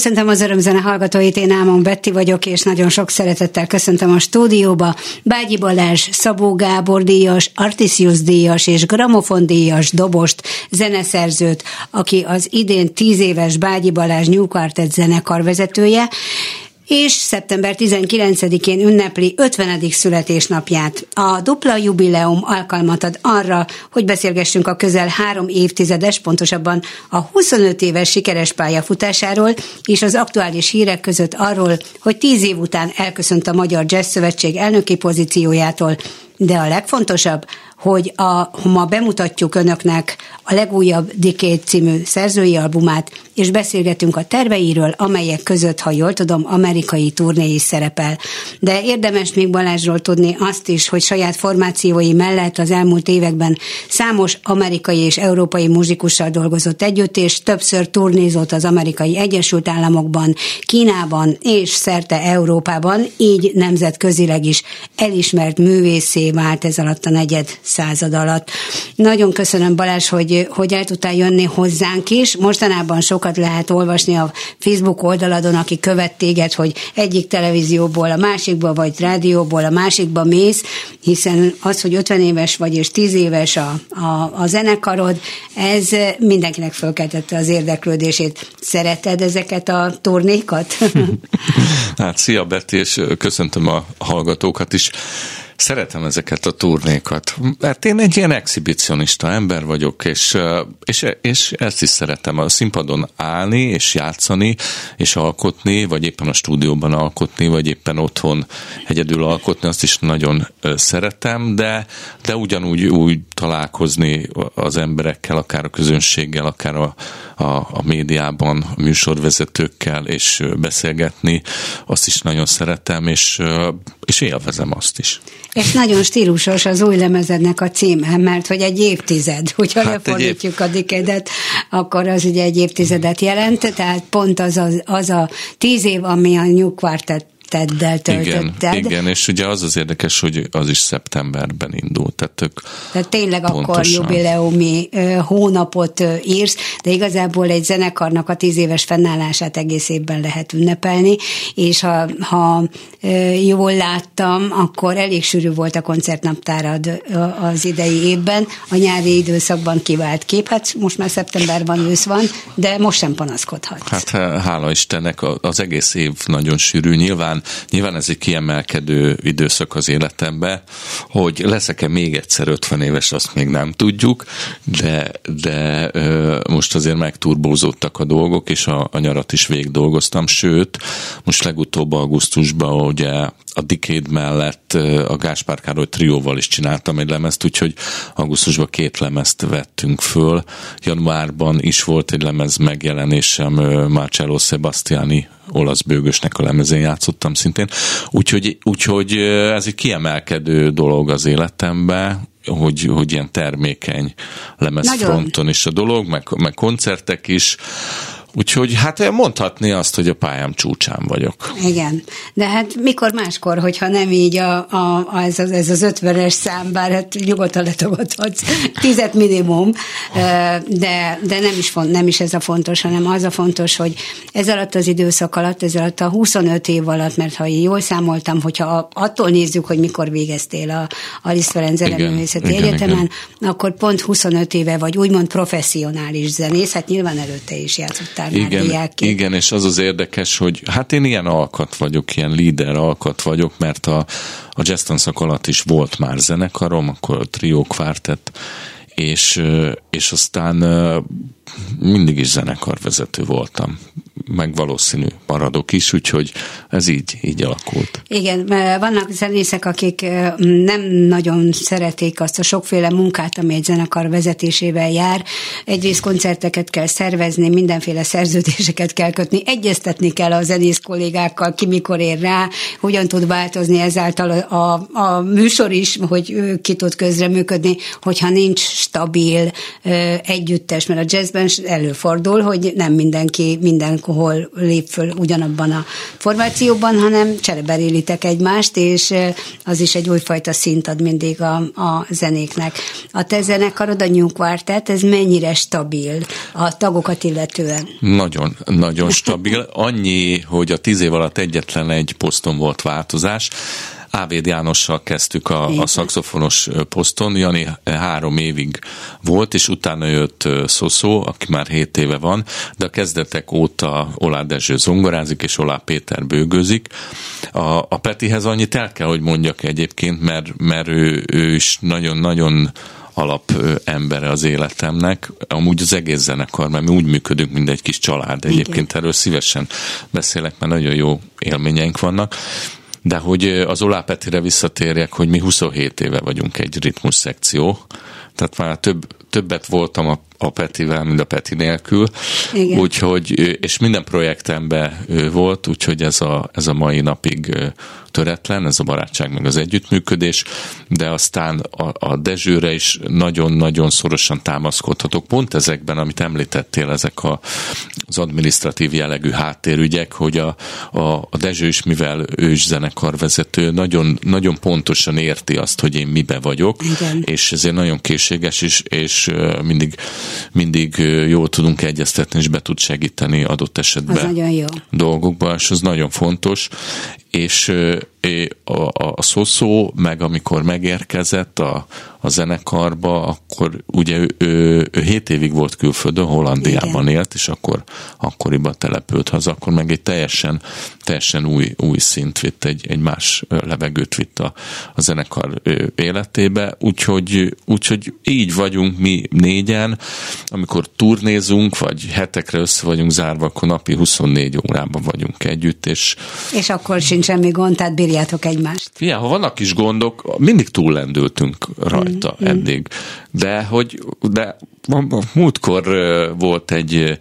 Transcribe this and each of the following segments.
Köszöntöm az örömzene hallgatóit, én Ámon Betti vagyok, és nagyon sok szeretettel köszöntöm a stúdióba Bágyi Balázs, Szabó Gábor díjas, Artisius díjas és Gramofon díjas dobost, zeneszerzőt, aki az idén tíz éves Bágyi Balázs New Quartet zenekar vezetője, és szeptember 19-én ünnepli 50. születésnapját. A dupla jubileum alkalmat ad arra, hogy beszélgessünk a közel három évtizedes, pontosabban a 25 éves sikeres pályafutásáról, és az aktuális hírek között arról, hogy 10 év után elköszönt a Magyar Jazz Szövetség elnöki pozíciójától, de a legfontosabb, hogy a, ma bemutatjuk önöknek a legújabb Decade című szerzői albumát, és beszélgetünk a terveiről, amelyek között, ha jól tudom, amerikai turné is szerepel. De érdemes még Balázsról tudni azt is, hogy saját formációi mellett az elmúlt években számos amerikai és európai muzsikussal dolgozott együtt, és többször turnézott az amerikai Egyesült Államokban, Kínában és szerte Európában, így nemzetközileg is elismert művészé vált ez alatt a negyed század alatt. Nagyon köszönöm Balázs, hogy, hogy el tudtál jönni hozzánk is. Mostanában sokat lehet olvasni a Facebook oldaladon, aki követ téged, hogy egyik televízióból a másikba, vagy rádióból a másikba mész, hiszen az, hogy 50 éves vagy és 10 éves a, a, a zenekarod, ez mindenkinek fölkeltette az érdeklődését. Szereted ezeket a turnékat? hát szia Betty, és köszöntöm a hallgatókat is. Szeretem ezeket a turnékat, mert én egy ilyen exhibicionista ember vagyok, és, és, és ezt is szeretem a színpadon állni, és játszani, és alkotni, vagy éppen a stúdióban alkotni, vagy éppen otthon egyedül alkotni, azt is nagyon szeretem, de, de ugyanúgy úgy találkozni az emberekkel, akár a közönséggel, akár a, a, a médiában, a műsorvezetőkkel, és beszélgetni, azt is nagyon szeretem, és, és élvezem azt is. És nagyon stílusos az új lemezednek a címe, mert hogy egy évtized, hogyha hát lefordítjuk év... a dikedet, akkor az ugye egy évtizedet jelent, tehát pont az a, az a tíz év, ami a New Quartet teddel töltötted. Igen, igen, és ugye az az érdekes, hogy az is szeptemberben indult. Tehát, tök tehát tényleg pontosan. akkor jubileumi hónapot írsz, de igazából egy zenekarnak a tíz éves fennállását egész évben lehet ünnepelni, és ha, ha jól láttam, akkor elég sűrű volt a koncertnaptárad az idei évben, a nyári időszakban kivált kép, hát most már szeptemberben ősz van, de most sem panaszkodhatsz. Hát hála Istennek az egész év nagyon sűrű, nyilván nyilván, ez egy kiemelkedő időszak az életemben, hogy leszek-e még egyszer 50 éves, azt még nem tudjuk, de, de most azért megturbózódtak a dolgok, és a, a nyarat is végig dolgoztam, sőt, most legutóbb augusztusban ugye a Decade mellett a Gáspár Károly trióval is csináltam egy lemezt, úgyhogy augusztusban két lemezt vettünk föl. Januárban is volt egy lemez megjelenésem Marcello Sebastiani olasz bőgösnek a lemezén játszottam szintén. Úgyhogy, úgyhogy ez egy kiemelkedő dolog az életemben, hogy, hogy ilyen termékeny lemezfronton is a dolog, meg, meg koncertek is. Úgyhogy hát mondhatni azt, hogy a pályám csúcsán vagyok. Igen, de hát mikor máskor, hogyha nem így a, a, a ez, az, ez az ötvenes szám, bár hát nyugodtan letagadhatsz, tizet minimum, de, de nem, is font, nem is ez a fontos, hanem az a fontos, hogy ez alatt az időszak alatt, ez alatt a 25 év alatt, mert ha én jól számoltam, hogyha attól nézzük, hogy mikor végeztél a, a Liszt Ferenc Zeneművészeti Egyetemen, igen. akkor pont 25 éve vagy úgymond professzionális zenész, hát nyilván előtte is játszott igen, Igen, és az az érdekes, hogy hát én ilyen alkat vagyok, ilyen líder alkat vagyok, mert a, a jazz tanszak alatt is volt már zenekarom, akkor a trió kvártett, és, és aztán mindig is zenekarvezető voltam meg valószínű maradok is, úgyhogy ez így, így alakult. Igen, vannak zenészek, akik nem nagyon szeretik azt a sokféle munkát, ami egy zenekar vezetésével jár. Egyrészt koncerteket kell szervezni, mindenféle szerződéseket kell kötni, egyeztetni kell a zenész kollégákkal, ki mikor ér rá, hogyan tud változni ezáltal a, a, a műsor is, hogy ki tud közreműködni, hogyha nincs stabil együttes, mert a jazzben előfordul, hogy nem mindenki mindenkor hol lép föl ugyanabban a formációban, hanem csereberélitek egymást, és az is egy újfajta szint ad mindig a, a zenéknek. A te zenekarod, a New Quartet, ez mennyire stabil a tagokat illetően? Nagyon, nagyon stabil. Annyi, hogy a tíz év alatt egyetlen egy poszton volt változás, Ávéd Jánossal kezdtük a, a szakszofonos poszton, Jani három évig volt, és utána jött Szoszó, aki már hét éve van, de a kezdetek óta Olá Dezső zongorázik, és Olá Péter bőgőzik. A, a Petihez annyit el kell, hogy mondjak egyébként, mert, mert ő, ő is nagyon-nagyon alap embere az életemnek. Amúgy az egész zenekar, mert mi úgy működünk, mint egy kis család. Egyébként Igen. erről szívesen beszélek, mert nagyon jó élményeink vannak de hogy az Olá Petire visszatérjek, hogy mi 27 éve vagyunk egy ritmus szekció, tehát már több, többet voltam a, a Petivel, mint a Peti nélkül, Igen. úgyhogy, és minden projektemben volt, úgyhogy ez a, ez a mai napig töretlen, ez a barátság meg az együttműködés, de aztán a, a Dezsőre is nagyon-nagyon szorosan támaszkodhatok. Pont ezekben, amit említettél, ezek a, az administratív jellegű háttérügyek, hogy a, a, a Dezső is, mivel ő is zenekarvezető, nagyon, nagyon pontosan érti azt, hogy én mibe vagyok, Igen. és ezért nagyon készséges is, és mindig, mindig jól tudunk egyeztetni, és be tud segíteni adott esetben dolgokban, és az nagyon fontos, és it. A, a, a Szoszó, meg amikor megérkezett a, a zenekarba, akkor ugye ő, ő, ő 7 évig volt külföldön, Hollandiában Igen. élt, és akkor akkoriban települt haza, akkor meg egy teljesen, teljesen új, új szint vitt, egy, egy más levegőt vitt a, a zenekar életébe, úgyhogy, úgyhogy így vagyunk mi négyen, amikor turnézunk, vagy hetekre össze vagyunk zárva, akkor napi 24 órában vagyunk együtt, és... És akkor sincs semmi gond, tehát bírjátok egymást. Igen, ha vannak is gondok, mindig túllendültünk rajta mm, eddig. De hogy, de múltkor volt egy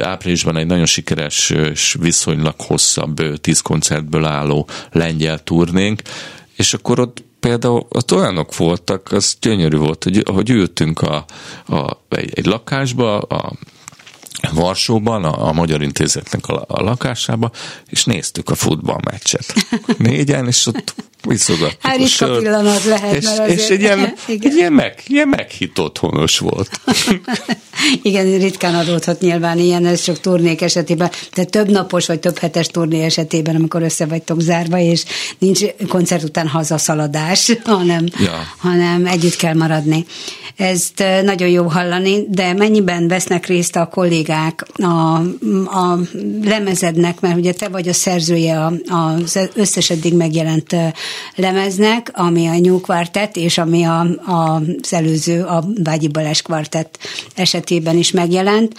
áprilisban egy nagyon sikeres és viszonylag hosszabb tíz koncertből álló lengyel turnénk, és akkor ott például ott olyanok voltak, az gyönyörű volt, hogy, hogy ültünk a, a, egy, egy lakásba, a Varsóban, a, a Magyar Intézetnek a, a lakásába, és néztük a futballmeccset. Négyen, és ott viszogattuk hát a sört. pillanat lehet, és, mert azért... és egy ilyen, egy ilyen, meg, ilyen meghitt otthonos volt. Igen, ritkán adódhat nyilván ilyen, ez csak turnék esetében, de több napos vagy több hetes turné esetében, amikor össze vagytok zárva, és nincs koncert után hazaszaladás, hanem, ja. hanem együtt kell maradni. Ezt nagyon jó hallani, de mennyiben vesznek részt a kollégák a, a lemezednek, mert ugye te vagy a szerzője az összes eddig megjelent lemeznek, ami a New Quartet, és ami a, a, az előző, a Vágyi Balázs Quartet esetében is megjelent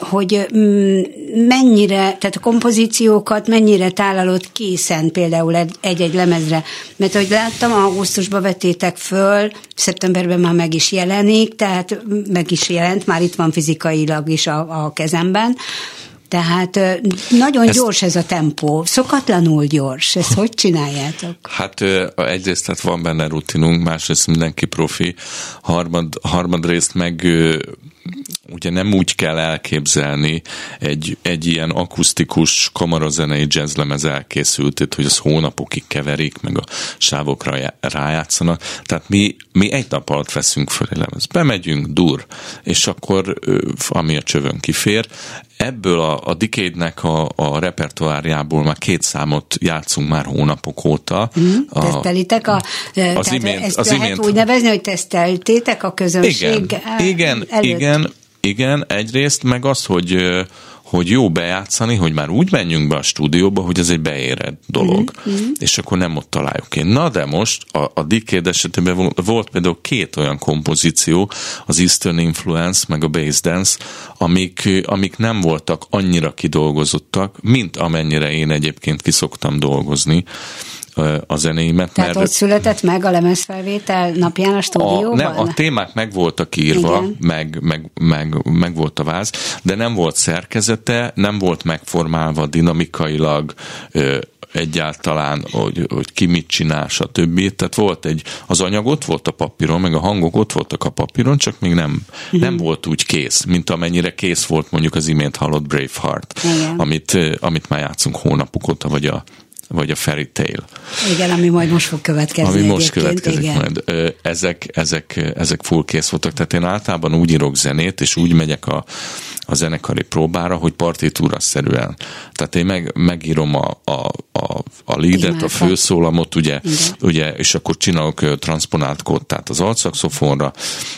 hogy mm, mennyire, tehát a kompozíciókat mennyire tálalod készen például egy-egy lemezre. Mert ahogy láttam, augusztusban vettétek föl, szeptemberben már meg is jelenik, tehát meg is jelent, már itt van fizikailag is a, a kezemben, tehát nagyon ezt, gyors ez a tempó, szokatlanul gyors. Ezt hogy csináljátok? Hát egyrészt tehát van benne rutinunk, másrészt mindenki profi, harmad, harmadrészt meg ugye nem úgy kell elképzelni egy, egy ilyen akusztikus kamarazenei jazzlemez elkészültét, hogy az hónapokig keverik, meg a sávokra rájátszanak. Tehát mi, mi egy nap alatt veszünk föl egy lemez. Bemegyünk, dur, és akkor ami a csövön kifér, ebből a, a Decade-nek a, a repertoárjából már két számot játszunk már hónapok óta. Mm, a, tesztelitek a... Az imént, ezt az lehet imént, úgy nevezni, hogy teszteltétek a közönség Igen, igen, igen, igen, egyrészt, meg az, hogy hogy jó bejátszani, hogy már úgy menjünk be a stúdióba, hogy ez egy beérett dolog, mm-hmm. és akkor nem ott találjuk én. Na de most a, a Decade esetében volt például két olyan kompozíció, az Eastern Influence, meg a Bass Dance, amik, amik nem voltak annyira kidolgozottak, mint amennyire én egyébként kiszoktam dolgozni a zenéimet. Tehát mert ott született meg a lemezfelvétel napján a stúdióban? A, nem, a témák meg voltak írva, meg, meg, meg, meg volt a váz, de nem volt szerkezete, nem volt megformálva dinamikailag, egyáltalán, hogy, hogy ki mit csinál, stb. Tehát volt egy, az anyag ott volt a papíron, meg a hangok ott voltak a papíron, csak még nem, mm. nem volt úgy kész, mint amennyire kész volt mondjuk az imént hallott Braveheart, amit, amit már játszunk hónapok óta, vagy a vagy a Fairy Tale. Igen, ami majd most fog következni. Ami most következik igen. majd. Ezek, ezek, ezek full kész voltak, tehát én általában úgy írok zenét, és úgy megyek a, a zenekari próbára, hogy partitúra szerűen. Tehát én meg, megírom a, a, a, a leadet, a főszólamot, ugye, ugye, és akkor csinálok transponált tehát az altszakszofonra,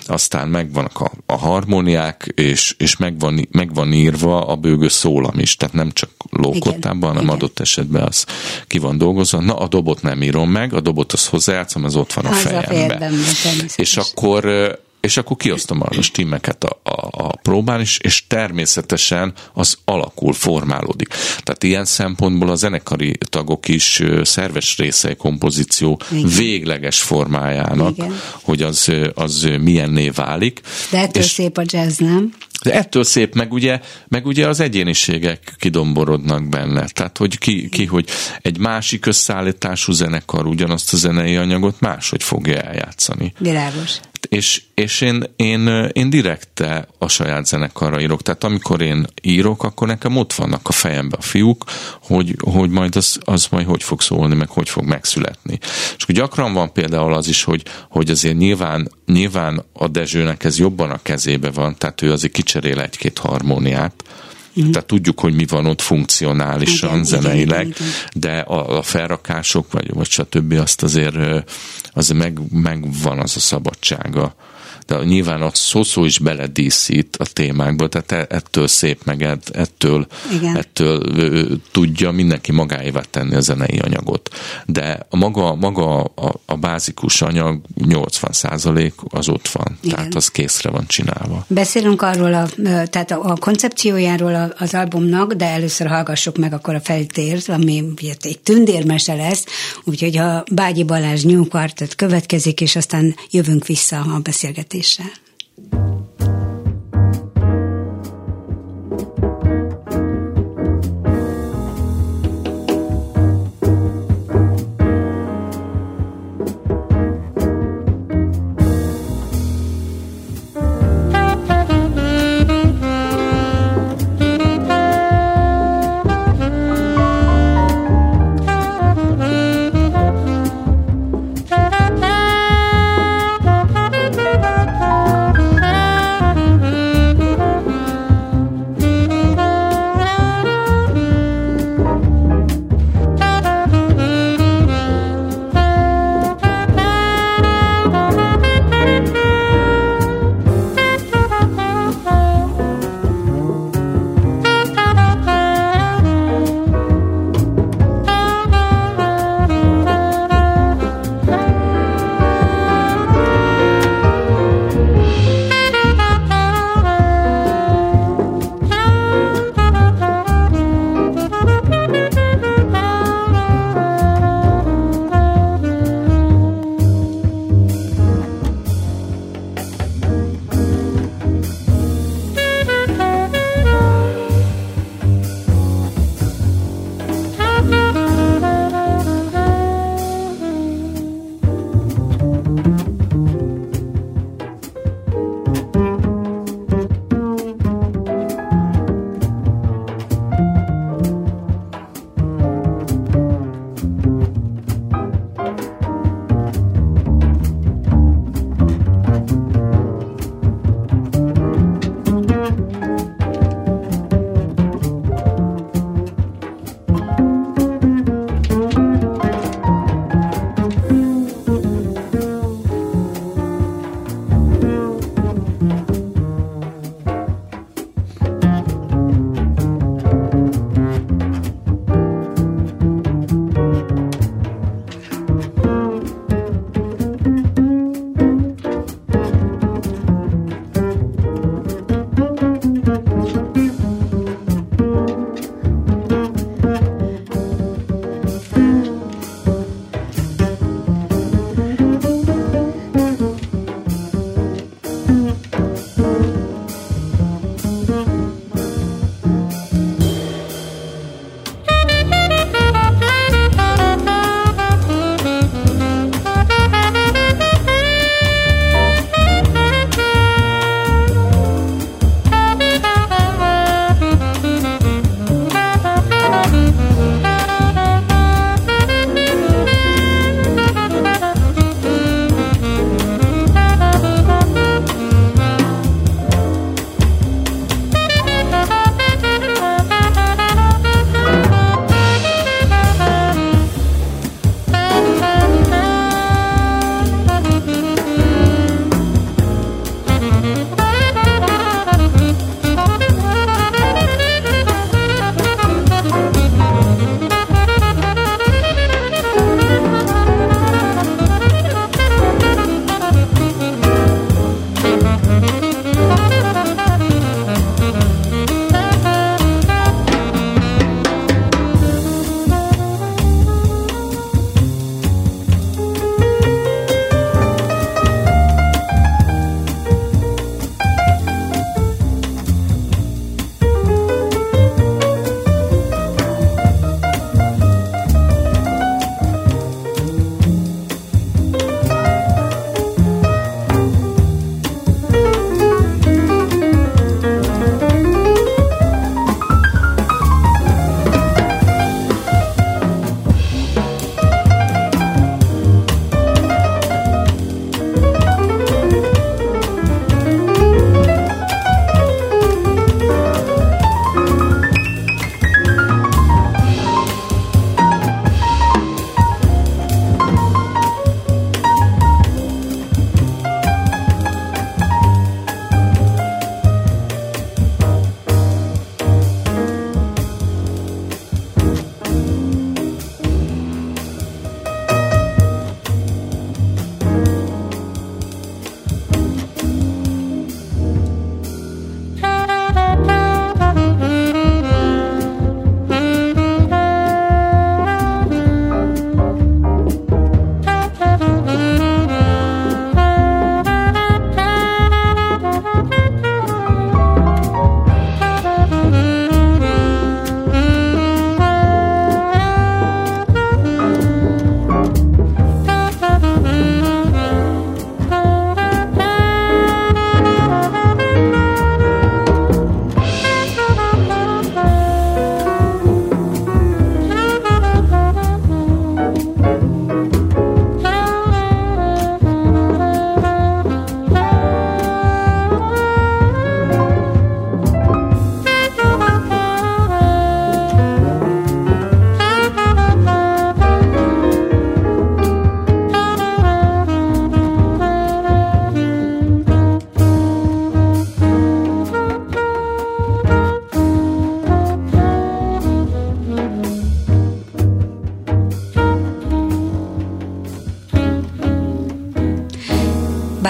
aztán megvannak a, a harmóniák, és, és megvan, megvan írva a bőgő szólam is, tehát nem csak lókottában, hanem Igen. adott esetben az ki van dolgozva. Na, a dobot nem írom meg, a dobot az hozzájátszom, az ott van a fejemben. És akkor és akkor kiosztom a stimmeket a, a, a próbálni, és, és természetesen az alakul, formálódik. Tehát ilyen szempontból a zenekari tagok is szerves része kompozíció Igen. végleges formájának, Igen. hogy az, az milyenné válik. De ettől és, szép a jazz, nem? De ettől szép, meg ugye, meg ugye az egyéniségek kidomborodnak benne. Tehát, hogy ki, ki, hogy egy másik összeállítású zenekar ugyanazt a zenei anyagot máshogy fogja eljátszani. Világos. És, és én, én, én direkte a saját zenekarra írok. Tehát amikor én írok, akkor nekem ott vannak a fejembe a fiúk, hogy, hogy majd az, az majd hogy fog szólni, meg hogy fog megszületni. És akkor gyakran van például az is, hogy, hogy azért nyilván, nyilván a Dezsőnek ez jobban a kezébe van, tehát ő azért kicserél egy-két harmóniát, Uh-huh. Tehát tudjuk, hogy mi van ott funkcionálisan, igen, zeneileg, igen, igen. de a, a felrakások, vagy, vagy stb. azt azért az meg, megvan az a szabadsága de nyilván a szó is beledíszít a témákba, tehát e, ettől szép, meg ettől, Igen. ettől tudja mindenki magáévá tenni a zenei anyagot. De a maga, maga a, a bázikus anyag 80% az ott van, Igen. tehát az készre van csinálva. Beszélünk arról, a, tehát a, a koncepciójáról az albumnak, de először hallgassuk meg akkor a feltért, ami egy tündérmese lesz, úgyhogy a Bágyi Balázs New Quartet következik, és aztán jövünk vissza a beszélgetésre beszélgetéssel.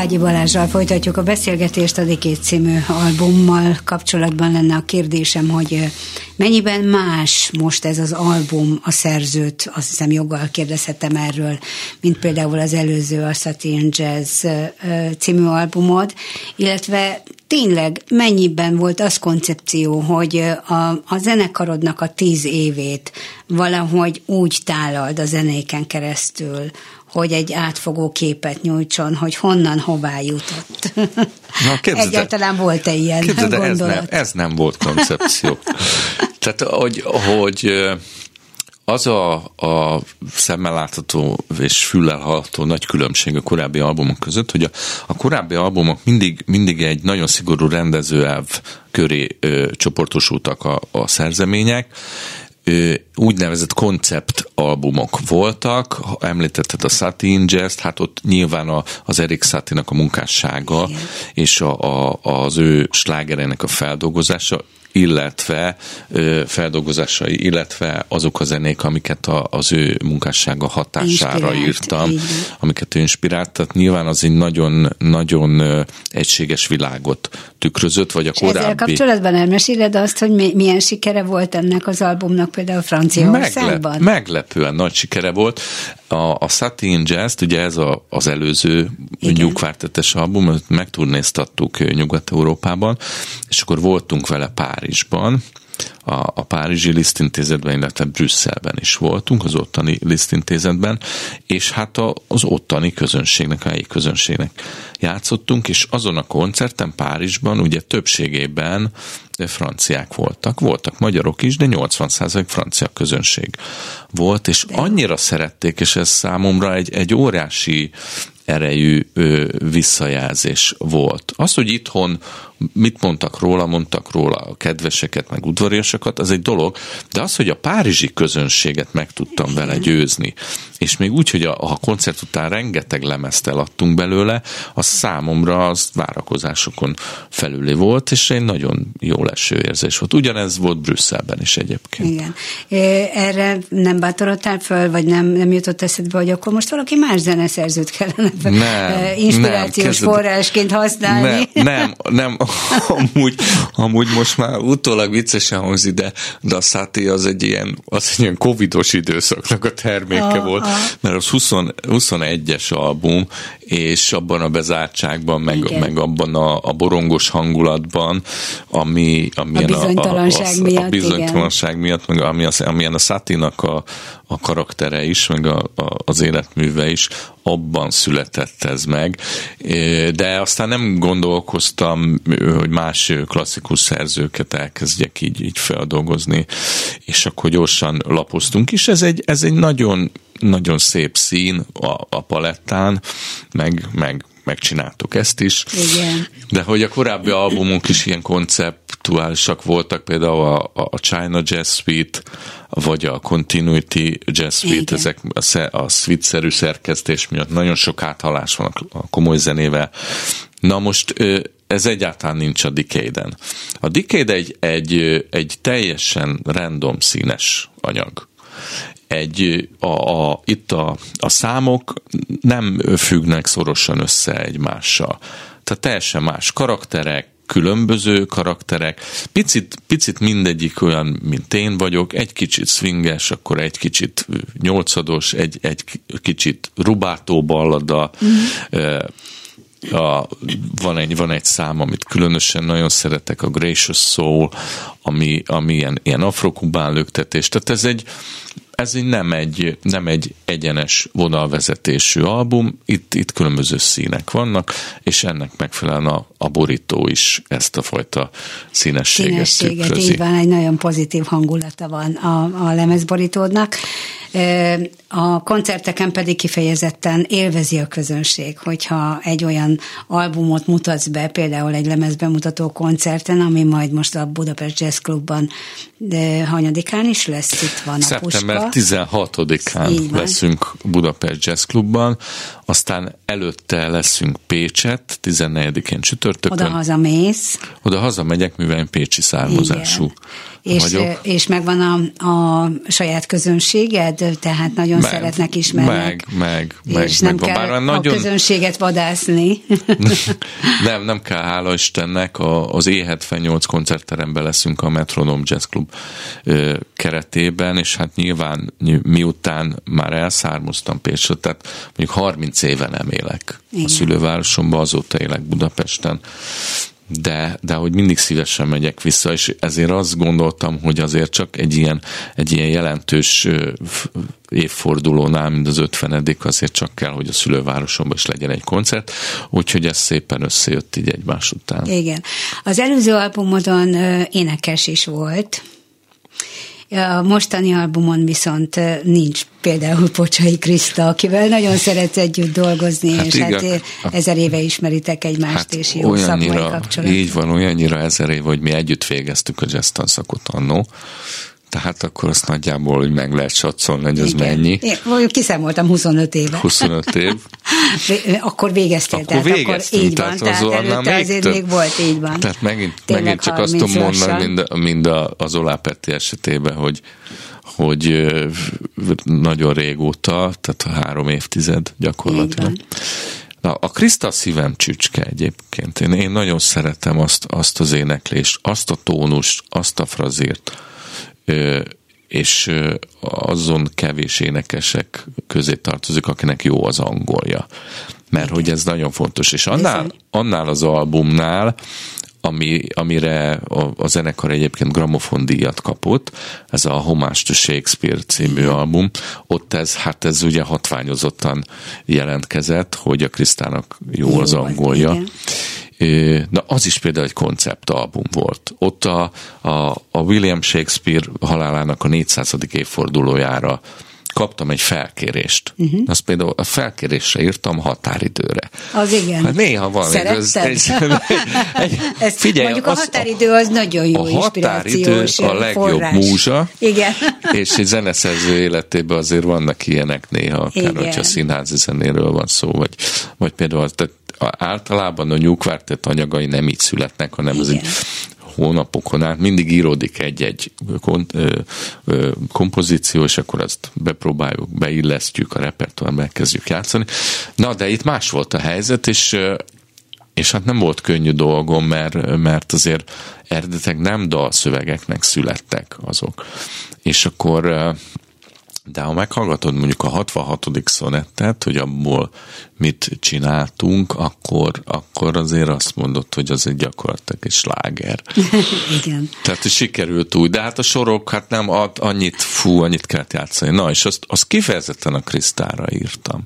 Bágyi Balázsral folytatjuk a beszélgetést a Dikét című albummal kapcsolatban. Lenne a kérdésem, hogy mennyiben más most ez az album a szerzőt, azt hiszem joggal kérdezhetem erről, mint például az előző a Satin Jazz című albumod, illetve tényleg mennyiben volt az koncepció, hogy a, a zenekarodnak a tíz évét valahogy úgy tálald a zenéken keresztül, hogy egy átfogó képet nyújtson, hogy honnan hová jutott. Na, Egyáltalán volt-e ilyen gondolat? Ez nem, ez nem volt koncepció. Tehát, hogy, hogy az a, a szemmel látható és füllel hallható nagy különbség a korábbi albumok között, hogy a, a korábbi albumok mindig, mindig egy nagyon szigorú rendezőelv köré ö, csoportosultak a, a szerzemények, úgynevezett konceptalbumok voltak, említetted a Satin jazz hát ott nyilván a, az Erik Satinak a munkássága Igen. és a, a, az ő slágereinek a feldolgozása illetve ö, feldolgozásai, illetve azok a zenék, amiket a, az ő munkássága hatására Inspirált, írtam, így. amiket ő inspirált, tehát nyilván az egy nagyon, nagyon egységes világot tükrözött, vagy a És korábbi... ezzel kapcsolatban elmeséled azt, hogy milyen sikere volt ennek az albumnak például Franciaországban? Meglep, meglepően nagy sikere volt. A, a Satin Jazz, ugye ez a, az előző nyugvártetes album, megturnéztattuk Nyugat-Európában, és akkor voltunk vele Párizsban, a, a Párizsi Lisztintézetben, illetve Brüsszelben is voltunk, az ottani Lisztintézetben, és hát a, az ottani közönségnek, a helyi közönségnek játszottunk, és azon a koncerten Párizsban ugye többségében franciák voltak. Voltak magyarok is, de 80% francia közönség volt, és annyira szerették, és ez számomra egy, egy óriási erejű ö, visszajelzés volt. Az, hogy itthon mit mondtak róla, mondtak róla a kedveseket, meg udvariasokat, az egy dolog, de az, hogy a párizsi közönséget meg tudtam vele győzni, és még úgy, hogy a, a koncert után rengeteg lemezt eladtunk belőle, az számomra az várakozásokon felüli volt, és egy nagyon jó leső érzés volt. Ugyanez volt Brüsszelben is egyébként. Igen. Erre nem bátorodtál föl, vagy nem, nem jutott eszedbe, hogy akkor most valaki más zeneszerzőt kellene nem, inspirációs nem, forrásként használni? Nem, nem, nem amúgy, amúgy most már utólag viccesen hangzik, de, de a Száti az egy ilyen, az egy ilyen covidos időszaknak a terméke ah, volt, ah. mert az 20, 21-es album, és abban a bezártságban, meg, meg abban a, a borongos hangulatban, ami, amilyen a bizonytalanság a, a, miatt, a bizonytalanság igen. miatt, meg ami amilyen a Szátinak a, a karaktere is, meg a, a, az életműve is, abban született ez meg. De aztán nem gondolkoztam, hogy más klasszikus szerzőket elkezdjek így, így feldolgozni, és akkor gyorsan lapoztunk is. Ez egy, ez egy nagyon, nagyon szép szín a, a palettán, meg, meg megcsináltuk ezt is. Igen. De hogy a korábbi albumok is ilyen konceptuálisak voltak, például a, a China Jazz Suite, vagy a Continuity Jazz Suite, Igen. ezek a, a suite-szerű szerkesztés miatt nagyon sok áthalás van a komoly zenével. Na most ez egyáltalán nincs a Decade-en. A Decade egy, egy, egy teljesen random színes anyag egy, a, a, itt a, a számok nem függnek szorosan össze egymással. Tehát teljesen más karakterek, különböző karakterek, picit, picit mindegyik olyan, mint én vagyok, egy kicsit swinges, akkor egy kicsit nyolcados, egy, egy kicsit rubátó ballada, mm-hmm. A, van, egy, van egy szám, amit különösen nagyon szeretek, a Gracious Soul, ami, ami ilyen, ilyen afrokubán löktetés. Tehát ez egy, ez nem egy, nem egy egyenes vonalvezetésű album, itt, itt különböző színek vannak, és ennek megfelelően a, a borító is ezt a fajta színességet, színességet tükrözi. Így van, egy nagyon pozitív hangulata van a, a lemezborítódnak. A koncerteken pedig kifejezetten élvezi a közönség, hogyha egy olyan albumot mutatsz be, például egy lemezbemutató koncerten, ami majd most a Budapest Jazz Clubban hanyadikán is lesz, itt van a Szeptember 16-án leszünk Budapest Jazz Clubban, aztán előtte leszünk Pécset, 14-én csütörtökön. Oda-haza mész. Oda-haza megyek, mivel én pécsi származású Igen. És, vagyok. és megvan a, a saját közönséged, tehát nagyon meg, szeretnek ismerni. Meg, meg, meg. És meg, nem meg, kell nagyon... a közönséget vadászni. nem, nem kell, hála Istennek, a, az E78 koncertteremben leszünk a Metronome Jazz Club keretében, és hát nyilván miután már elszármaztam Pécsről, tehát mondjuk 30 éve nem élek Igen. a szülővárosomban, azóta élek Budapesten, de, de hogy mindig szívesen megyek vissza, és ezért azt gondoltam, hogy azért csak egy ilyen, egy ilyen jelentős évfordulónál, mint az 50 azért csak kell, hogy a szülővárosomban is legyen egy koncert, úgyhogy ez szépen összejött így egymás után. Igen. Az előző albumodon énekes is volt, a mostani albumon viszont nincs például Pocsai Kriszta, akivel nagyon szeretsz együtt dolgozni, hát és igen. hát ezer éve ismeritek egymást, hát és jó szakmai kapcsolat. Így van, olyannyira ezer éve, hogy mi együtt végeztük a jazz tanszakot annó, tehát akkor azt nagyjából hogy meg lehet satszolni, hogy az Igen. mennyi. Én kiszámoltam 25 éve. 25 év. akkor végeztél, akkor tehát végeztünk, akkor így tehát van, tehát előtte még azért több, még volt, így van. Tehát megint, megint csak azt tudom mondani, mind, mind a, az Olá Petti esetében, hogy hogy nagyon régóta, tehát három évtized gyakorlatilag. Na, a Kriszta szívem csücske egyébként. Én, én nagyon szeretem azt, azt az éneklést, azt a tónust, azt a frazírt, és azon kevés énekesek közé tartozik, akinek jó az angolja. Mert Igen. hogy ez nagyon fontos. És annál, annál az albumnál, ami, amire a, a zenekar egyébként gramofon díjat kapott, ez a Homage to Shakespeare című album, ott ez, hát ez ugye hatványozottan jelentkezett, hogy a Krisztának jó, jó az angolja. Igen. Na, az is például egy konceptalbum volt. Ott a, a, a William Shakespeare halálának a 400. évfordulójára kaptam egy felkérést. Uh-huh. Azt például a felkérésre írtam határidőre. Az igen. Hát néha van. Ez, ez, egy, ez, figyelj, mondjuk az, a határidő az nagyon jó A határidő a legjobb forrás. múzsa. Igen. És egy zeneszerző életében azért vannak ilyenek néha, akár igen. hogyha színházi zenéről van szó, vagy, vagy például tehát általában a nyugvártett anyagai nem így születnek, hanem Igen. ez egy hónapokon át mindig íródik egy-egy kompozíció, és akkor azt bepróbáljuk, beillesztjük a repertoárba, elkezdjük játszani. Na, de itt más volt a helyzet, és és hát nem volt könnyű dolgom, mert, mert azért eredetek nem dalszövegeknek születtek azok. És akkor de ha meghallgatod mondjuk a 66. szonettet, hogy abból mit csináltunk, akkor, akkor azért azt mondott, hogy az egy gyakorlatilag egy sláger. Igen. Tehát, sikerült úgy, de hát a sorok, hát nem ad annyit, fú, annyit kellett játszani. Na, és azt, azt kifejezetten a Krisztára írtam.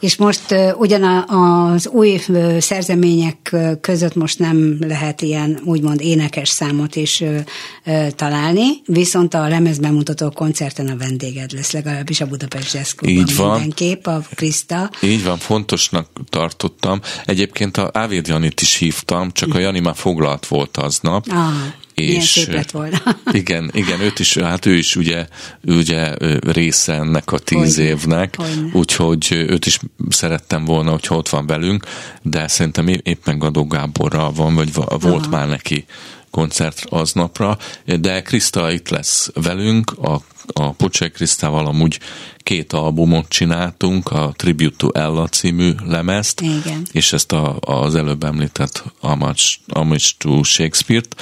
És most uh, ugyan az új szerzemények között most nem lehet ilyen úgymond énekes számot is uh, találni, viszont a lemezbemutató koncerten a vendéged lesz, legalábbis a Budapest Jazz Clubban Így van. mindenképp, a Kriszta. Így van, font fontosnak tartottam. Egyébként a Ávéd Janit is hívtam, csak a Jani már foglalt volt aznap. Ah, és szép lett volna. igen, igen, őt is, hát ő is ugye, ugye része ennek a tíz Hogyne. évnek, úgyhogy őt is szerettem volna, hogyha ott van velünk, de szerintem éppen Gadó Gáborral van, vagy volt Aha. már neki koncert aznapra, de Kriszta itt lesz velünk, a, a Pocsek Krisztával amúgy két albumot csináltunk, a Tribute to Ella című lemezt, Igen. és ezt a, az előbb említett Homage to Shakespeare-t,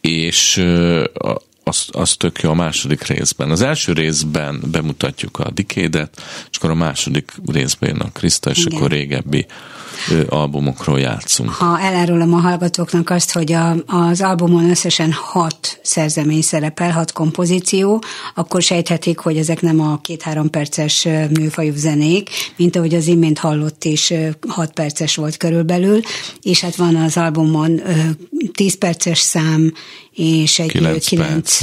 és az, az tök jó a második részben. Az első részben bemutatjuk a Dikédet, és akkor a második részben a Krista, és Igen. akkor régebbi albumokról játszunk. Ha elárulom a hallgatóknak azt, hogy a, az albumon összesen hat szerzemény szerepel, hat kompozíció, akkor sejthetik, hogy ezek nem a két-három perces műfajú zenék, mint ahogy az imént hallott is, hat perces volt körülbelül, és hát van az albumon tíz perces szám, és egy 9, 9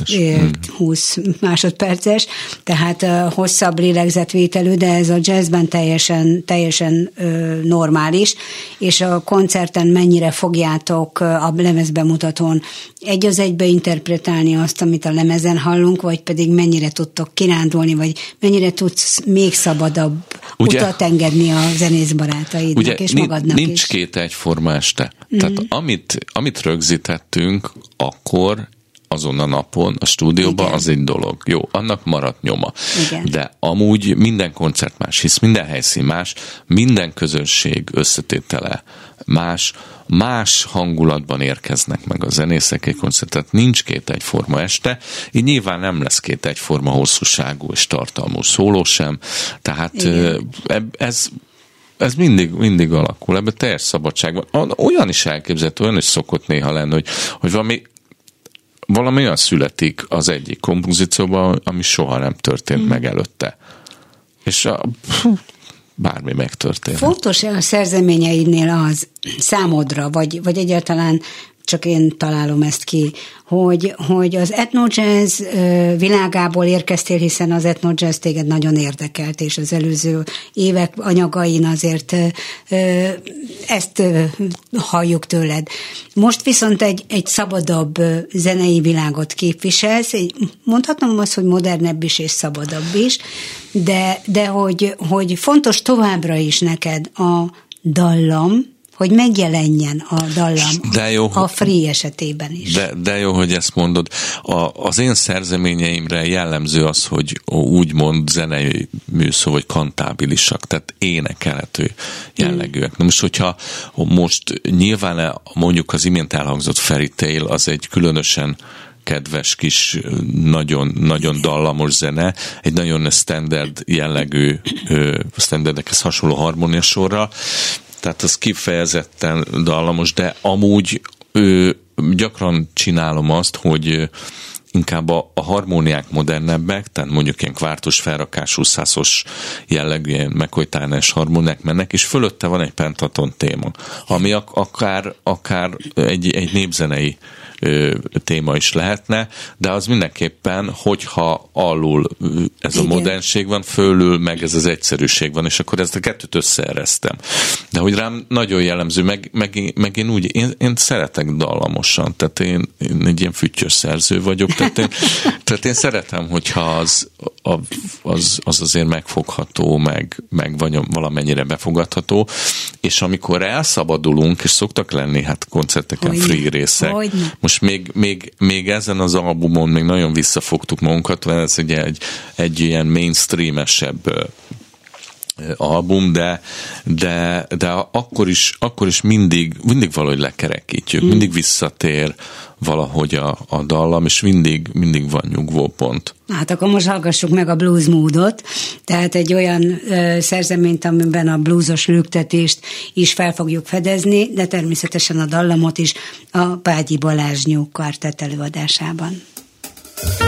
20 másodperces, tehát hosszabb lélegzetvételű, de ez a jazzben teljesen, teljesen normális, és a koncerten mennyire fogjátok a lemezbemutatón? Egy az egybe interpretálni azt, amit a lemezen hallunk, vagy pedig mennyire tudtok kirándulni, vagy mennyire tudsz még szabadabb ugye, utat engedni a zenész barátaidnak ugye, és magadnak nincs is. két egyforma este. Mm. Tehát amit, amit rögzítettünk, akkor azon a napon a stúdióban, Igen. az egy dolog. Jó, annak maradt nyoma. Igen. De amúgy minden koncert más, hisz minden helyszín más, minden közönség összetétele más, más hangulatban érkeznek meg a zenészek egy koncertet, nincs két egyforma este, így nyilván nem lesz két egyforma hosszúságú és tartalmú szóló sem, tehát Igen. ez ez mindig, mindig alakul, ebben teljes szabadság van. Olyan is elképzelhető, olyan is szokott néha lenni, hogy, hogy valami valami olyan születik az egyik kompozícióban, ami soha nem történt mm. meg előtte. És a, bármi megtörtént. Fontos-e a szerzeményeidnél az számodra, vagy, vagy egyáltalán csak én találom ezt ki, hogy, hogy az etnojazz világából érkeztél, hiszen az etnojazz téged nagyon érdekelt, és az előző évek anyagain azért ezt halljuk tőled. Most viszont egy, egy szabadabb zenei világot képviselsz, mondhatnom azt, hogy modernebb is és szabadabb is, de, de hogy, hogy fontos továbbra is neked a dallam, hogy megjelenjen a dallam de jó, a free esetében is. De, de jó, hogy ezt mondod. A, az én szerzeményeimre jellemző az, hogy úgymond zenei műszó, vagy kantábilisak, tehát énekelhető jellegűek. Na most, hogyha most nyilván mondjuk az imént elhangzott Fairy Tail, az egy különösen kedves kis, nagyon, nagyon dallamos zene, egy nagyon standard jellegű, standardekhez hasonló harmóniasorral, tehát az kifejezetten dallamos, de amúgy ő, gyakran csinálom azt, hogy inkább a, a harmóniák modernebbek, tehát mondjuk ilyen kvártos felrakású szászos jellegű ilyen meghojtálás harmóniák mennek, és fölötte van egy pentaton téma, ami ak- akár, akár egy, egy népzenei téma is lehetne, de az mindenképpen, hogyha alul ez Igen. a modernség van, fölül meg ez az egyszerűség van, és akkor ezt a kettőt összeeresztem. De hogy rám nagyon jellemző, meg, meg, meg én úgy, én, én szeretek dallamosan, tehát én, én egy ilyen füttyös szerző vagyok, tehát én, tehát én szeretem, hogyha az, az, az azért megfogható, meg, meg vagy valamennyire befogadható, és amikor elszabadulunk, és szoktak lenni hát koncerteken Hogyne. free részek, Hogyne. Most még, még, még ezen az albumon még nagyon visszafogtuk magunkat, mert ez ugye egy, egy ilyen mainstreamesebb album, de, de, de akkor, is, akkor is mindig, mindig valahogy lekerekítjük, mm. mindig visszatér valahogy a, a dallam, és mindig, mindig van nyugvó pont. Hát akkor most hallgassuk meg a blues módot, tehát egy olyan ö, szerzeményt, amiben a bluesos lüktetést is fel fogjuk fedezni, de természetesen a dallamot is a Págyi Balázs Nyúk előadásában. Thank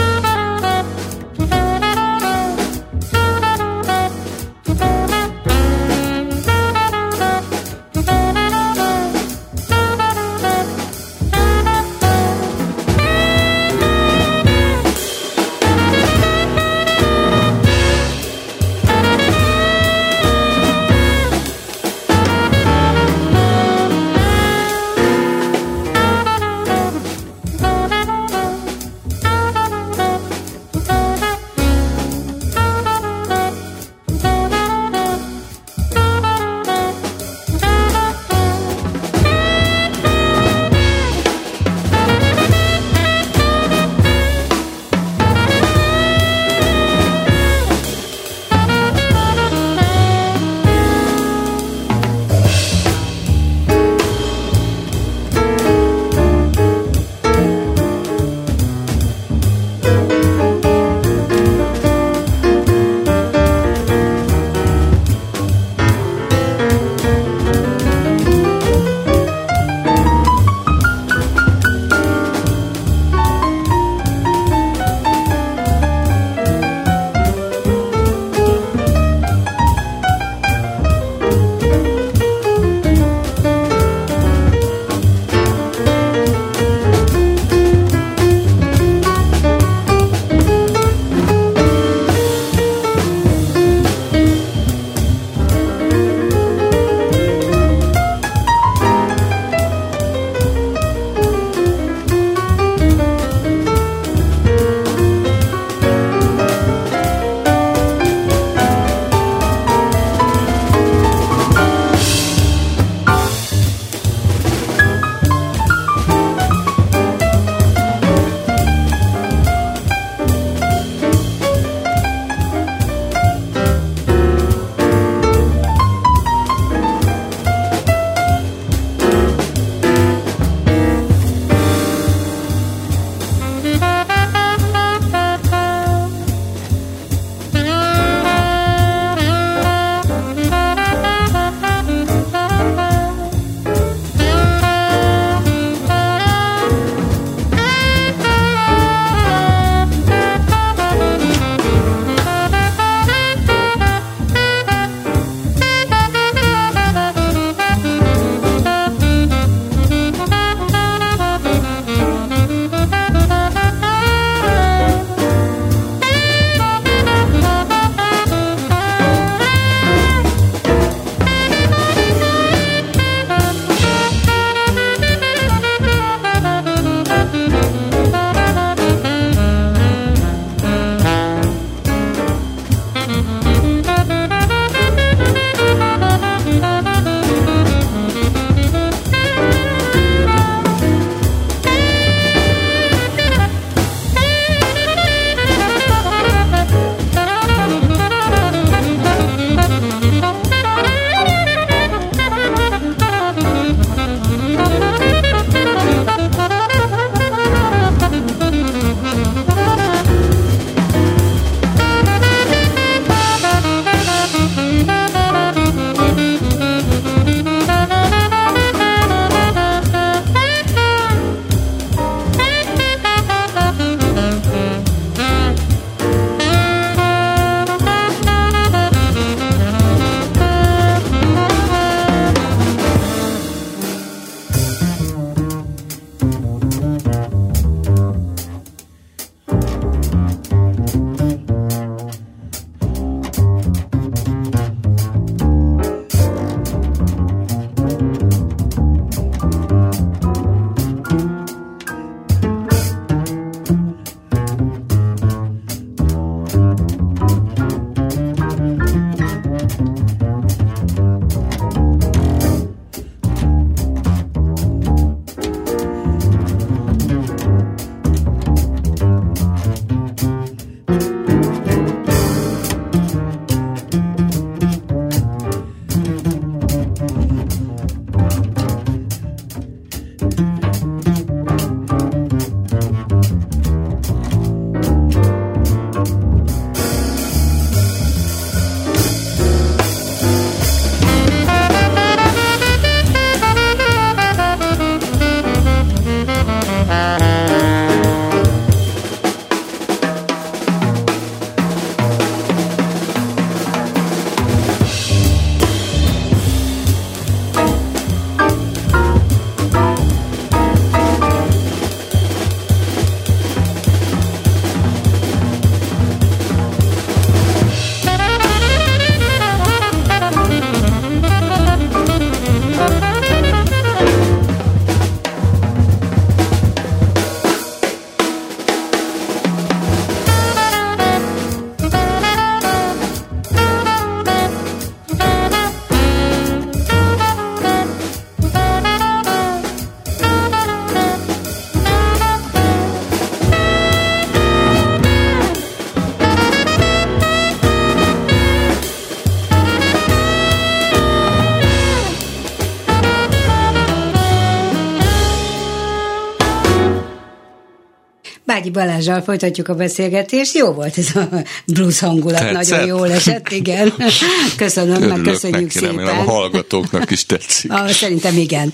Bágyi Balázsral folytatjuk a beszélgetést. Jó volt ez a blues hangulat, Tetszett? nagyon jól esett, igen. Köszönöm, Örülök meg köszönjük neki, szépen. Remélem a hallgatóknak is tetszik. A, szerintem igen.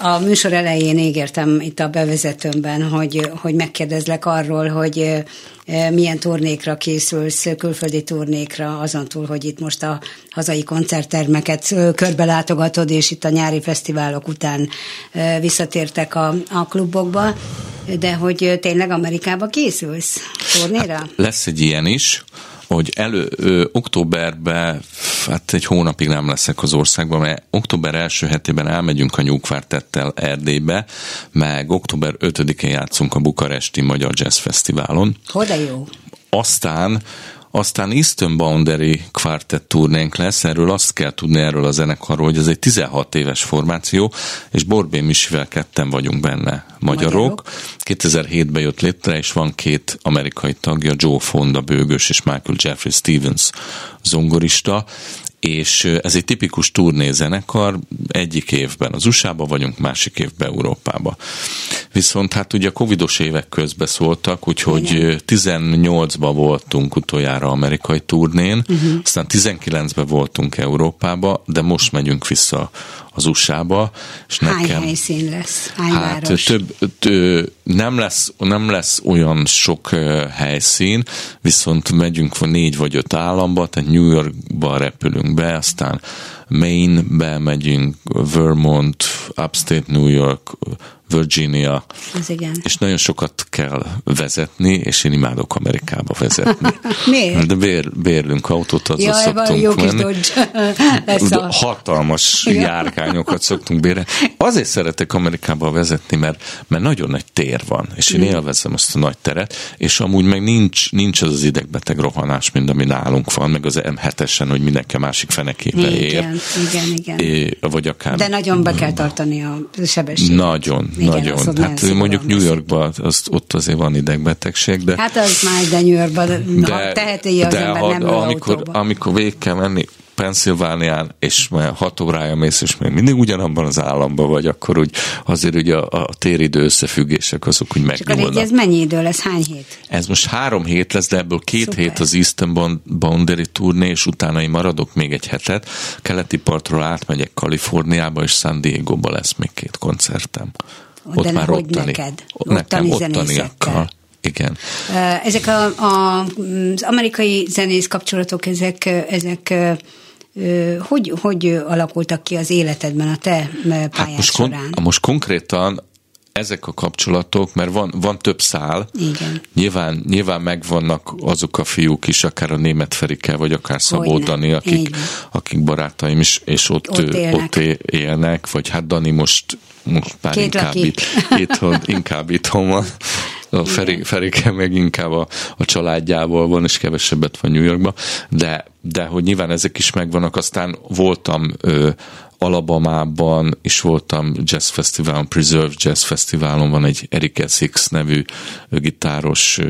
A műsor elején ígértem itt a bevezetőmben, hogy, hogy megkérdezlek arról, hogy milyen turnékra készülsz, külföldi turnékra, azon túl, hogy itt most a hazai koncerttermeket körbe látogatod, és itt a nyári fesztiválok után visszatértek a, a klubokba, de hogy tényleg Amerikába készülsz turnéra? Hát lesz egy ilyen is, hogy elő, ö, októberben, hát egy hónapig nem leszek az országban, mert október első hetében elmegyünk a Nyugvártettel Erdélybe, meg október 5-én játszunk a Bukaresti Magyar Jazz Fesztiválon. Hogy jó! Aztán aztán Eastern Boundary Quartet turnénk lesz, erről azt kell tudni erről a zenekarról, hogy ez egy 16 éves formáció, és Borbé Misivel ketten vagyunk benne magyarok. magyarok. 2007-ben jött létre, és van két amerikai tagja, Joe Fonda bőgös és Michael Jeffrey Stevens zongorista, és ez egy tipikus turnézenekar, egyik évben az USA-ba vagyunk, másik évben Európába. Viszont hát ugye a covidos évek közbe szóltak, úgyhogy Igen. 18-ba voltunk utoljára amerikai turnén, uh-huh. aztán 19-ben voltunk Európába, de most megyünk vissza az USA-ba. És Hány nekem, helyszín lesz? Hány hát város? több, tő, nem, lesz, nem lesz olyan sok helyszín, viszont megyünk négy vagy öt államba, tehát New Yorkba repülünk be, aztán Maine-be megyünk, Vermont, Upstate New York, Virginia. Az igen. És nagyon sokat kell vezetni, és én imádok Amerikába vezetni. Miért? De bér, bérlünk autót, azzal Jaj, szoktunk jó menni. Kis a... Hatalmas ja. járkányokat szoktunk bérni. Azért szeretek Amerikába vezetni, mert, mert nagyon nagy tér van, és én mm. élvezem azt a nagy teret, és amúgy meg nincs, nincs az az idegbeteg rohanás, mint ami nálunk van, meg az M7-esen, hogy mindenki másik fenekébe ér. Igen, igen. É, vagy akár... De nagyon be kell tartani a sebességet. Nagyon, igen, nagyon. Hát mondjuk New Yorkban az, ott azért van idegbetegség, de... Hát az már, de New Yorkban de, teheti az de ember nem amikor, autóba. amikor végig kell menni, Pennsylvánián, és már hat órája mész, és még mindig ugyanabban az államban vagy, akkor úgy azért ugye a, a téridő összefüggések azok úgy megnyúlnak. ez mennyi idő lesz? Hány hét? Ez most három hét lesz, de ebből két Szuper. hét az Eastern Boundary turné, és utána én maradok még egy hetet. Keleti partról átmegyek Kaliforniába, és San Diego-ba lesz még két koncertem. Ott de már ottani. Neked? Nekem ottaniakkal. Igen. Ezek a, a, az amerikai zenész kapcsolatok, ezek, ezek hogy, hogy alakultak ki az életedben a te pályád hát most, során? Kon- most konkrétan ezek a kapcsolatok, mert van, van több szál, Igen. Nyilván, nyilván megvannak azok a fiúk is, akár a német Ferike, vagy akár Szabó Dani, akik, akik barátaim is, és ott, ott, élnek. ott élnek, vagy hát Dani most, most már Két inkább, itt, itthon, inkább itthon van. A Feri, Ferike meg inkább a, a családjával van, és kevesebbet van New Yorkban, de, de hogy nyilván ezek is megvannak, aztán voltam ö, Alabamában is voltam jazz fesztiválon, Preserve Jazz Fesztiválon van egy Eric Essex nevű gitáros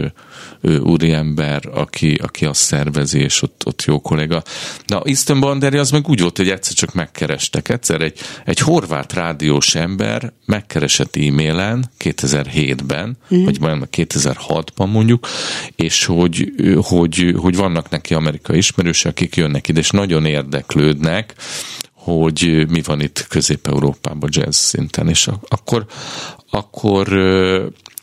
úriember, aki, aki azt szervezi, és ott, ott jó kolléga. Na, Easton Banderi az meg úgy volt, hogy egyszer csak megkerestek. Egyszer egy, egy horvát rádiós ember megkeresett e-mailen 2007-ben, mm. vagy majd 2006-ban mondjuk, és hogy, hogy, hogy vannak neki amerikai ismerősek, akik jönnek ide, és nagyon érdeklődnek, hogy mi van itt Közép-Európában jazz szinten, és akkor, akkor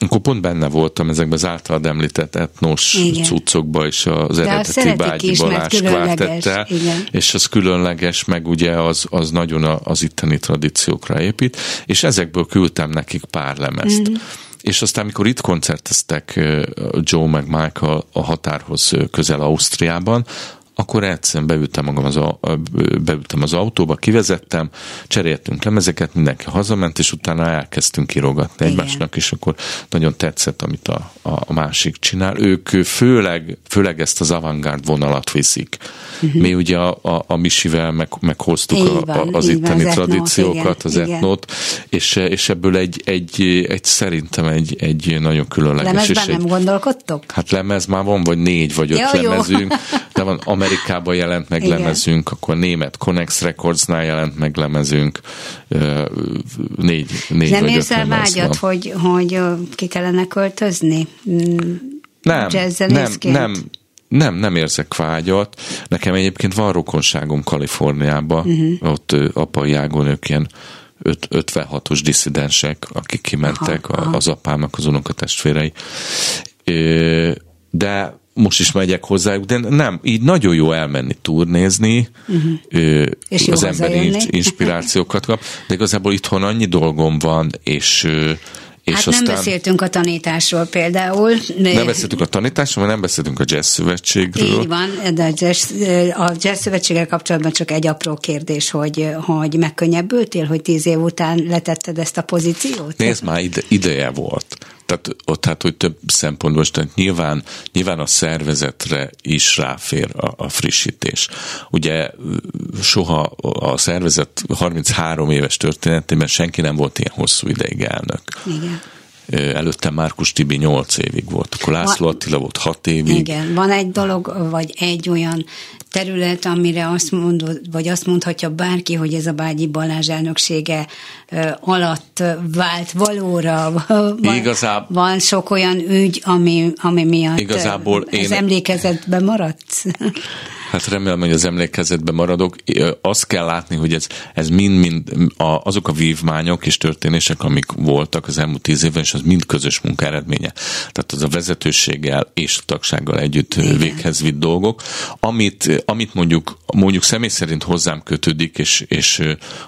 akkor pont benne voltam ezekben az általad említett etnos Igen. cuccokba és az De eredeti Bágyi Balázs kvártettel, és az különleges, meg ugye az, az nagyon az itteni tradíciókra épít, és ezekből küldtem nekik pár lemezt. Mm. És aztán, amikor itt koncerteztek Joe meg Michael a határhoz közel Ausztriában, akkor egyszerűen beültem magam az, a, beültem az autóba, kivezettem, cseréltünk lemezeket, mindenki hazament, és utána elkezdtünk írogatni egymásnak, és akkor nagyon tetszett, amit a, a, másik csinál. Ők főleg, főleg ezt az avantgárd vonalat viszik. Uh-huh. Mi ugye a, a, a Misivel meg, meghoztuk a, a, az itteni az tradíciókat, az igen, etnót, és, és ebből egy, egy, egy szerintem egy, egy nagyon különleges. Lemezben és nem egy, gondolkodtok? Hát lemez már van, vagy négy, vagy öt ja, lemezünk, jó. de van Amerikában jelent meg Igen. lemezünk, akkor német Connex Recordsnál jelent meg lemezünk, négy, négy Nem érzel vágyat, hogy, hogy ki kellene költözni? Mm, nem, nem, nem, nem, nem érzek vágyat. Nekem egyébként van rokonságom Kaliforniába, uh-huh. ott apai ágon ők ilyen 56-os disszidensek, akik kimentek, aha, aha. az apámnak az unokatestvérei. De most is megyek hozzájuk, de nem, így nagyon jó elmenni turnézni, uh-huh. és az ember inspirációkat kap, de igazából itthon annyi dolgom van, és és hát aztán, nem beszéltünk a tanításról például. Nem beszéltünk a tanításról, nem beszéltünk a jazz szövetségről. Így van, de a jazz, a jazz szövetséggel kapcsolatban csak egy apró kérdés, hogy, hogy megkönnyebbültél, hogy tíz év után letetted ezt a pozíciót? Nézd, már ide, ideje volt. Tehát ott hát, hogy több szempontból, tehát nyilván, nyilván a szervezetre is ráfér a, a frissítés. Ugye soha a szervezet 33 éves történetében senki nem volt ilyen hosszú ideig elnök. Igen előtte Márkus Tibi 8 évig volt, akkor László Attila volt 6 évig. Igen, van egy dolog, vagy egy olyan terület, amire azt mondod, vagy azt mondhatja bárki, hogy ez a Bágyi Balázs elnöksége alatt vált valóra. Van, Igazából, van sok olyan ügy, ami, ami miatt igazából ez én, emlékezetben maradt? Hát remélem, hogy az emlékezetben maradok. Azt kell látni, hogy ez, ez mind-mind azok a vívmányok és történések, amik voltak az elmúlt tíz évben, és az mind közös munka eredménye. Tehát az a vezetőséggel és a tagsággal együtt Igen. véghez vitt dolgok. Amit, amit mondjuk, mondjuk személy szerint hozzám kötődik, és, és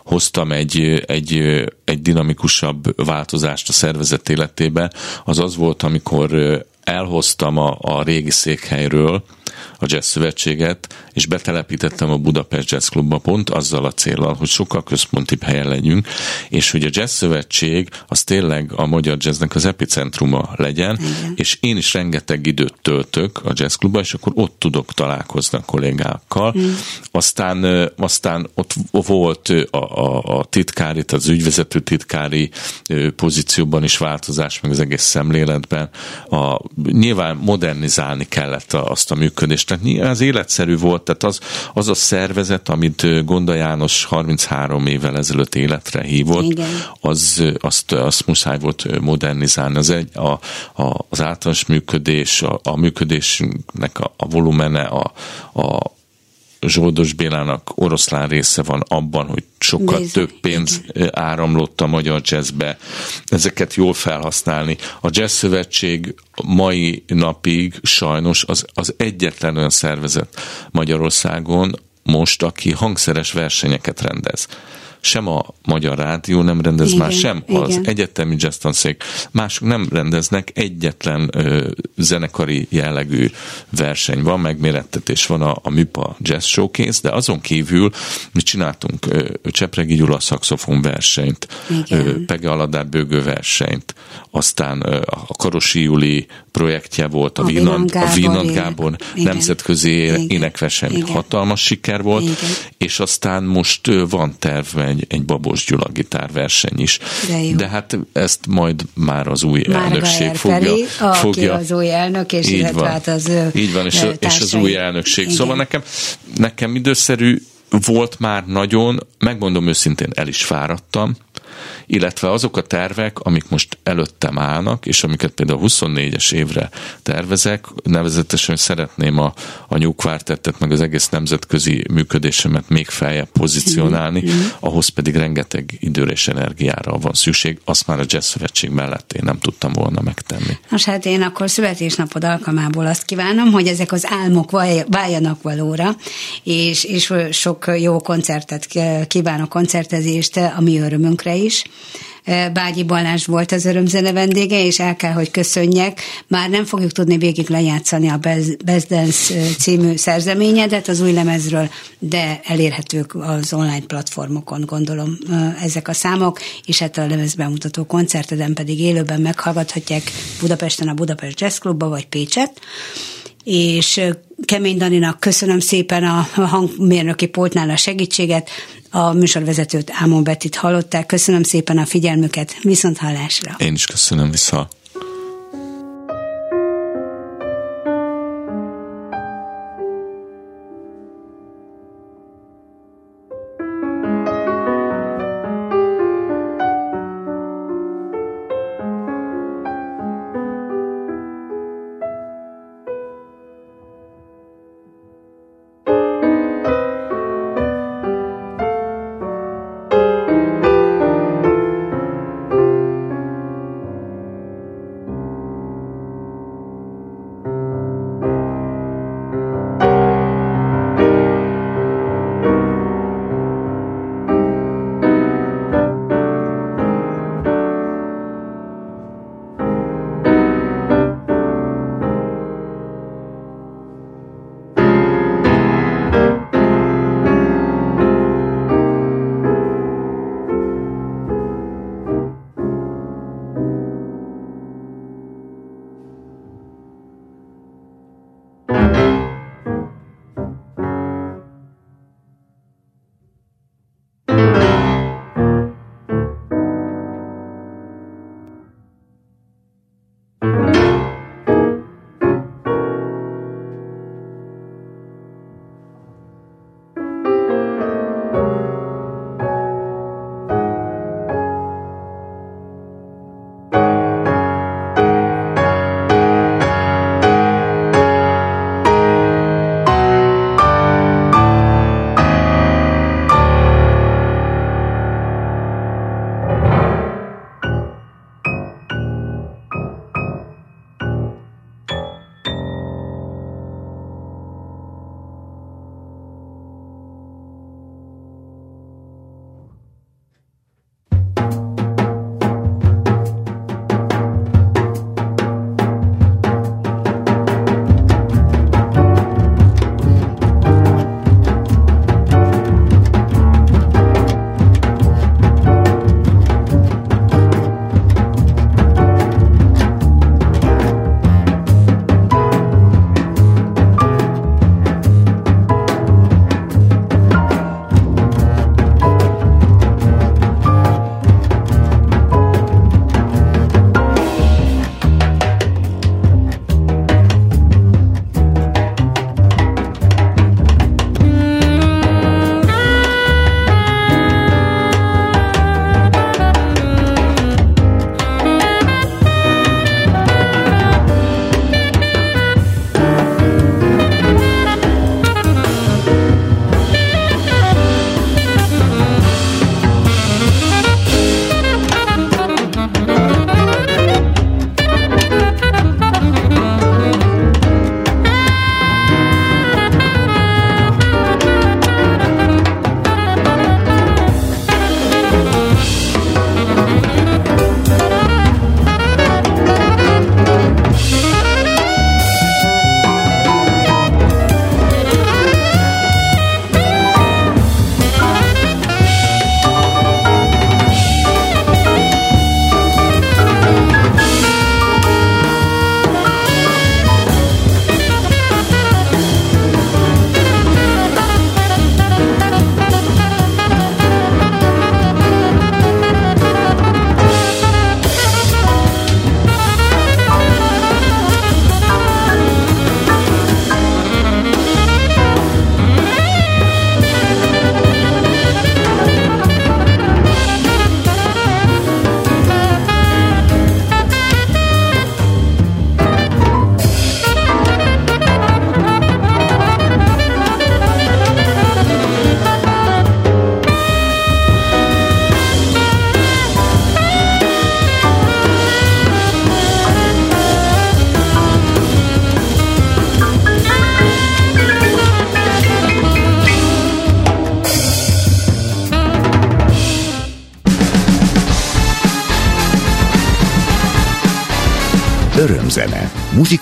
hoztam egy, egy, egy dinamikusabb változást a szervezet életébe, az az volt, amikor elhoztam a, a régi székhelyről, a Jazz Szövetséget, és betelepítettem a Budapest Jazz Klubba pont azzal a célral, hogy sokkal központibb helyen legyünk, és hogy a Jazz Szövetség az tényleg a magyar jazznek az epicentruma legyen, Igen. és én is rengeteg időt töltök a Jazz Klubba, és akkor ott tudok találkozni a kollégákkal. Mm. Aztán, aztán ott volt a, a, a titkári, az ügyvezető titkári pozícióban is változás, meg az egész szemléletben. A, nyilván modernizálni kellett azt a működést, tehát az életszerű volt, tehát az, az a szervezet, amit Gonda János 33 évvel ezelőtt életre hívott, Igen. az, azt, azt muszáj volt modernizálni. Az, egy, a, a, az általános működés, a, a működésnek a, a volumene, a, a, Zsoldos Bélának oroszlán része van abban, hogy sokkal Nézd, több pénz igen. áramlott a magyar jazzbe. Ezeket jól felhasználni. A Jazz Szövetség mai napig sajnos az, az egyetlen olyan szervezet Magyarországon most, aki hangszeres versenyeket rendez sem a Magyar Rádió nem rendez igen, már, sem igen. az egyetemi jazz tanszék, mások nem rendeznek, egyetlen ö, zenekari jellegű verseny van, megmérettetés van a, a MIPA Jazz Showcase, de azon kívül mi csináltunk ö, Csepregi Gyula szakszofon versenyt, ö, Pege Aladár bőgő versenyt, aztán ö, a Karosi Juli projektje volt, a, a Vinant, Gábor, a Gábor igen. nemzetközi igen. énekverseny, igen. hatalmas siker volt, igen. és aztán most van terve egy, egy Babos Gyula gitárverseny is. De, De hát ezt majd már az új Márga elnökség fogja. Felé, fogja. az új elnök, és így van, hát az Így van, és, és az új elnökség. Igen. Szóval nekem, nekem időszerű volt már nagyon, megmondom őszintén, el is fáradtam, illetve azok a tervek, amik most előttem állnak, és amiket például 24-es évre tervezek, nevezetesen szeretném a, a nyugvártettet, meg az egész nemzetközi működésemet még feljebb pozícionálni, ahhoz pedig rengeteg időre és energiára van szükség, azt már a Jazz Szövetség mellett én nem tudtam volna megtenni. Most hát én akkor születésnapod alkalmából azt kívánom, hogy ezek az álmok váljanak valóra, és, és sok jó koncertet kívánok koncertezést a mi örömünkre is. Bágyi Balázs volt az örömzene vendége, és el kell, hogy köszönjek. Már nem fogjuk tudni végig lejátszani a Best Dance című szerzeményedet az új lemezről, de elérhetők az online platformokon, gondolom ezek a számok, és hát a lemez bemutató koncerteden pedig élőben meghallgathatják Budapesten a Budapest Jazz Clubba, vagy Pécset és Kemény Daninak köszönöm szépen a hangmérnöki poltnál a segítséget, a műsorvezetőt Ámon Bettit hallották. Köszönöm szépen a figyelmüket, viszont hallásra. Én is köszönöm vissza.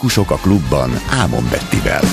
Muzsikusok a klubban Ámon Bettivel.